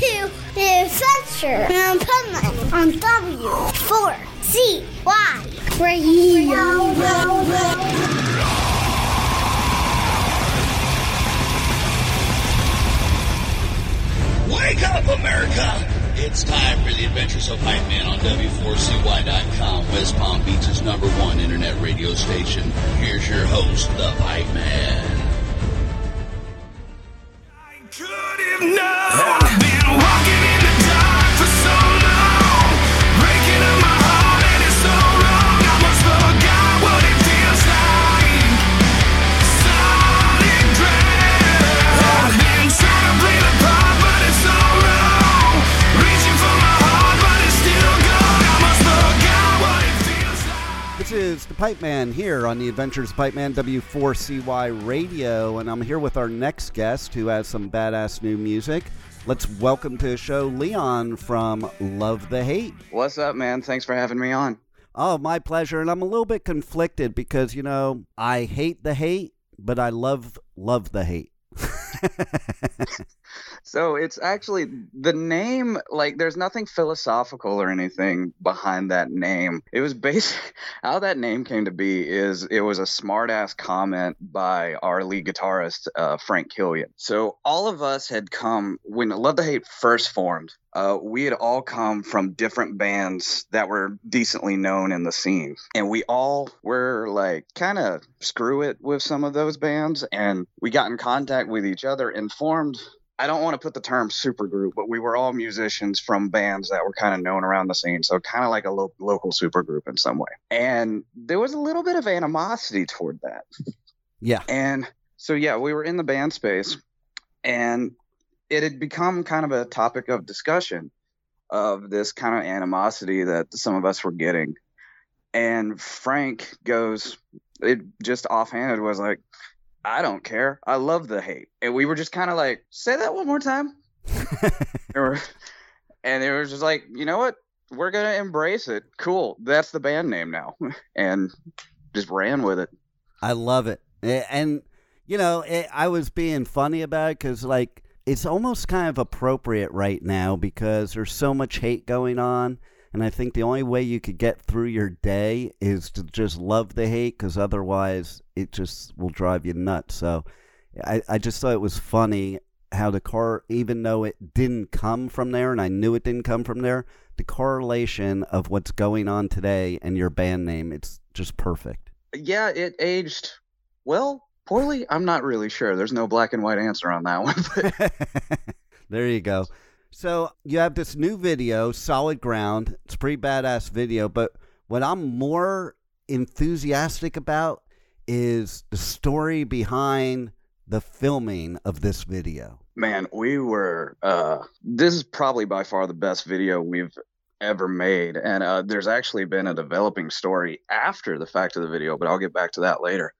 to the adventure in Puntland on W4CY Radio. Wake up, America! It's time for the Adventures of Hype Man on W4CY.com, West Palm Beach's number one internet radio station. Here's your host, the Hype Man. This is the Pipe Man here on the Adventures of Pipe Man W4CY Radio, and I'm here with our next guest who has some badass new music. Let's welcome to the show Leon from Love the Hate. What's up, man? Thanks for having me on. Oh, my pleasure. And I'm a little bit conflicted because, you know, I hate the hate, but I love love the hate. So it's actually the name, like, there's nothing philosophical or anything behind that name. It was based, how that name came to be is it was a smart ass comment by our lead guitarist, uh, Frank Killian. So all of us had come, when Love the Hate first formed, uh, we had all come from different bands that were decently known in the scene. And we all were like kind of screw it with some of those bands. And we got in contact with each other and formed. I don't want to put the term supergroup, but we were all musicians from bands that were kind of known around the scene. So kind of like a lo- local supergroup in some way. And there was a little bit of animosity toward that. Yeah. And so, yeah, we were in the band space and it had become kind of a topic of discussion of this kind of animosity that some of us were getting. And Frank goes, it just offhanded was like, I don't care. I love the hate. And we were just kind of like, say that one more time. and, it was just like, you know what? We're going to embrace it. Cool. That's the band name now. And just ran with it. I love it. And, you know, it, I was being funny about it because, like, it's almost kind of appropriate right now because there's so much hate going on. And I think the only way you could get through your day is to just love the hate because otherwise it just will drive you nuts. So I, I just thought it was funny how the car, even though it didn't come from there and I knew it didn't come from there, the correlation of what's going on today and your band name, it's just perfect. Yeah, it aged well, poorly. I'm not really sure. There's no black and white answer on that one. There you go. So you have this new video, Solid Ground. It's a pretty badass video, but what I'm more enthusiastic about is the story behind the filming of this video. man, we were. Uh, this is probably by far the best video we've ever made, and uh, there's actually been a developing story after the fact of the video, but I'll get back to that later.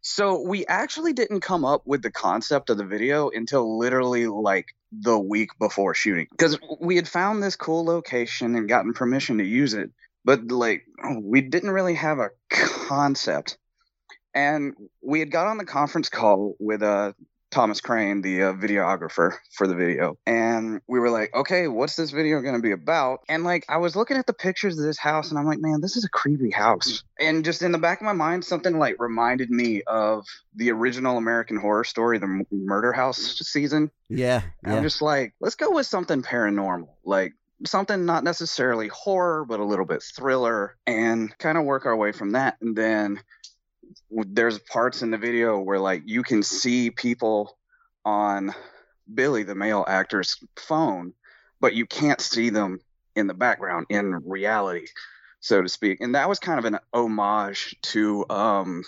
So we actually didn't come up with the concept of the video until literally like the week before shooting because we had found this cool location and gotten permission to use it, but like we didn't really have a concept. And we had got on the conference call with uh, Thomas Crane, the uh, videographer for the video. And we were like, okay, what's this video going to be about? And like, I was looking at the pictures of this house and I'm like, man, this is a creepy house. And just in the back of my mind, something like reminded me of the original American Horror Story, the Murder House season. Yeah. And yeah. I'm just like, let's go with something paranormal. Like, something not necessarily horror, but a little bit thriller, and kind of work our way from that. And then there's parts in the video where like you can see people on Billy, the male actor's phone, but you can't see them in the background in reality, so to speak. And that was kind of an homage to um,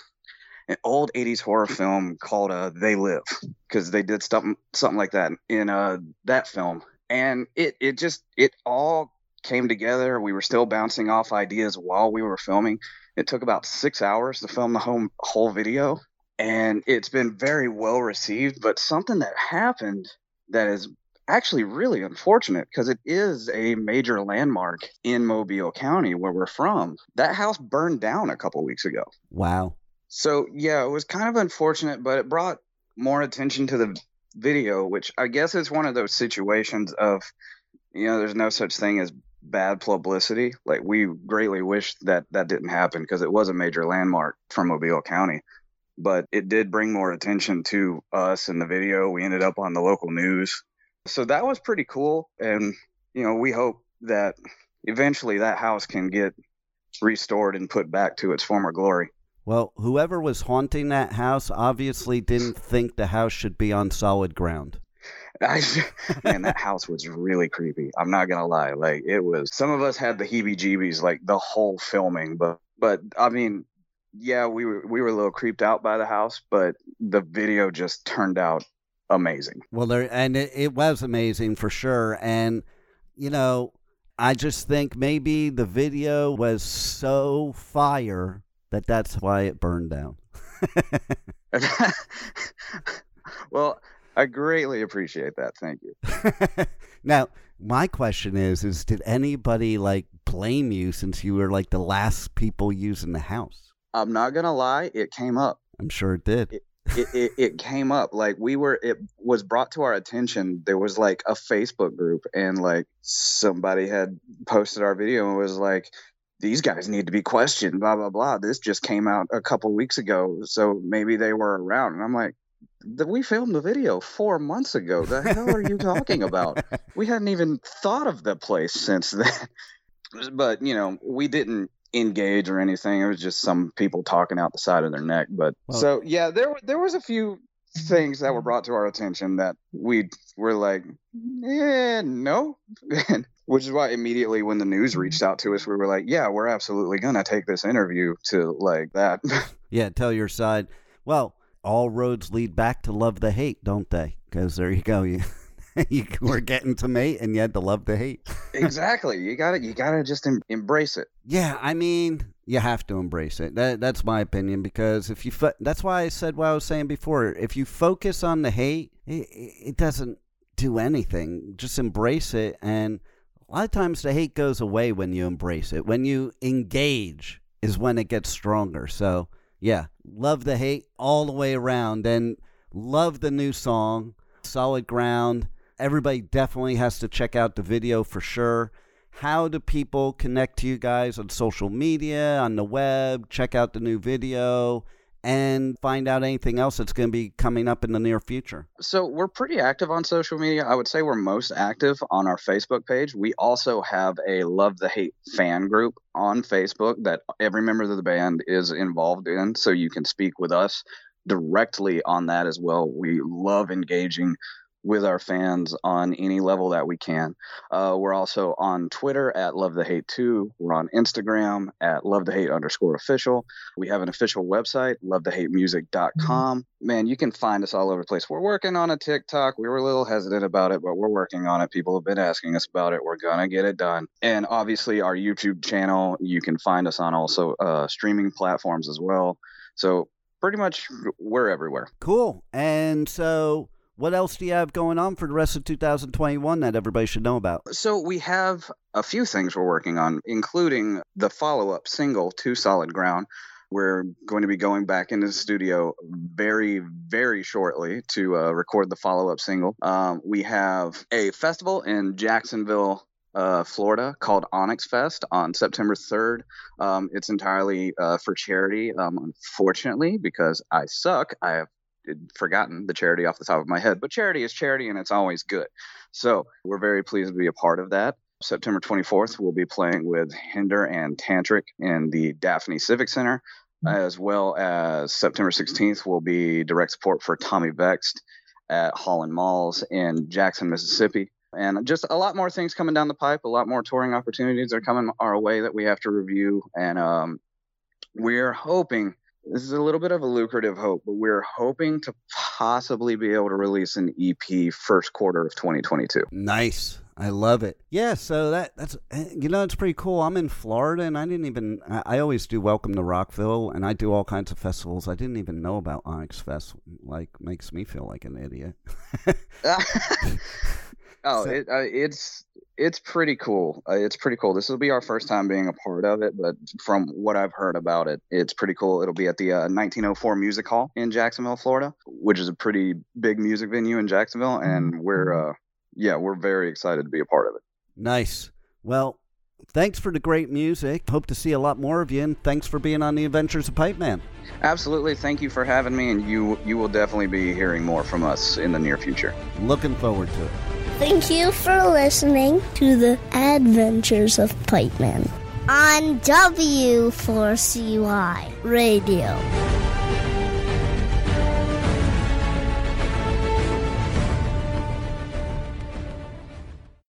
an old 80s horror film called uh, They Live because they did something something like that in uh, that film. And it it just it all came together. We were still bouncing off ideas while we were filming. It took about six hours to film the whole whole video, and it's been very well received. But something that happened that is actually really unfortunate because it is a major landmark in Mobile County where we're from. That house burned down a couple weeks ago. Wow. So yeah, it was kind of unfortunate, but it brought more attention to the video, which I guess is one of those situations of, you know, there's no such thing as bad publicity. Like we greatly wish that that didn't happen because it was a major landmark for Mobile County. But it did bring more attention to us in the video. We ended up on the local news. So that was pretty cool. And, you know, we hope that eventually that house can get restored and put back to its former glory. Well, whoever was haunting that house obviously didn't think the house should be on solid ground. I, man, that house was really creepy. I'm not gonna lie. Like it was. Some of us had the heebie-jeebies, like the whole filming. But, but I mean, yeah, we were we were a little creeped out by the house, but the video just turned out amazing. Well, there and it, it was amazing for sure. And you know, I just think maybe the video was so fire that that's why it burned down. well, I greatly appreciate that. Thank you. now, my question is is did anybody like blame you since you were like the last people using the house? I'm not going to lie, it came up. I'm sure it did. It, it, it, it, came up like we were it was brought to our attention there was like a facebook group and like somebody had posted our video and was like these guys need to be questioned, blah, blah, blah. This just came out a couple weeks ago. So maybe they were around. And I'm like, we filmed the video four months ago. The hell are you talking about? We hadn't even thought of the place since then. but, you know, we didn't engage or anything. It was just some people talking out the side of their neck. But well, so, yeah, there, there was a few things that were brought to our attention that we were like, yeah, no. which is why immediately when the news reached out to us we were like yeah we're absolutely gonna take this interview to like that yeah tell your side well all roads lead back to love the hate don't they? Because there you go. You you were getting to mate and you had to love the hate. Exactly. You gotta you gotta just em- embrace it. Yeah i mean you have to embrace it. That, that's my opinion because if you fo- that's why i said what i was saying before. If you focus on the hate it, it doesn't do anything. Just embrace it and a lot of times the hate goes away when you embrace it. When you engage is when it gets stronger. So, yeah, love the hate all the way around and love the new song, Solid Ground. Everybody definitely has to check out the video for sure. How do people connect to you guys on social media, on the web? Check out the new video and find out anything else that's going to be coming up in the near future? So, we're pretty active on social media. I would say we're most active on our Facebook page. We also have a Love the Hate fan group on Facebook that every member of the band is involved in. So, you can speak with us directly on that as well. We love engaging with our fans on any level that we can. Uh, we're also on Twitter at Love the Hate 2. We're on Instagram at Love the Hate underscore official. We have an official website, lovethehatemusic.com. Mm-hmm. Man, you can find us all over the place. We're working on a TikTok. We were a little hesitant about it, but we're working on it. People have been asking us about it. We're going to get it done. And obviously, our YouTube channel, you can find us on also uh, streaming platforms as well. So, pretty much we're everywhere. Cool. And so what else do you have going on for the rest of 2021 that everybody should know about? So we have a few things we're working on, including the follow-up single to Solid Ground. We're going to be going back into the studio very, very shortly to uh, record the follow-up single. Um, we have a festival in Jacksonville, uh, Florida called Onyx Fest on September 3rd. Um, it's entirely uh, for charity. Um, unfortunately, because I suck, I have forgotten the charity off the top of my head, but charity is charity and it's always good. So we're very pleased to be a part of that. September 24th, we'll be playing with Hinder and Tantric in the Daphne Civic Center, as well as September 16th will be direct support for Tommy Vext at Hal & Mal's in Jackson, Mississippi. And just a lot more things coming down the pipe, a lot more touring opportunities are coming our way that we have to review. And um, we're hoping this is a little bit of a lucrative hope, but we're hoping to possibly be able to release an EP first quarter of 2022. Nice. I love it. Yeah, so that that's eh, you know it's pretty cool. I'm in Florida and I didn't even I, I always do Welcome to Rockville and I do all kinds of festivals. I didn't even know about Onyx Fest. Like makes me feel like an idiot. oh, so, it, uh, it's it's pretty cool. Uh, it's pretty cool. This will be our first time being a part of it, but from what I've heard about it, it's pretty cool. It'll be at the uh, 1904 Music Hall in Jacksonville, Florida, which is a pretty big music venue in Jacksonville, and we're uh, yeah, we're very excited to be a part of it. Nice. Well, thanks for the great music. Hope to see a lot more of you, and thanks for being on the Adventures of Pipe Man. Absolutely. Thank you for having me, and you you will definitely be hearing more from us in the near future. Looking forward to it. Thank you for listening to the Adventures of Pipe Man on W4CY Radio.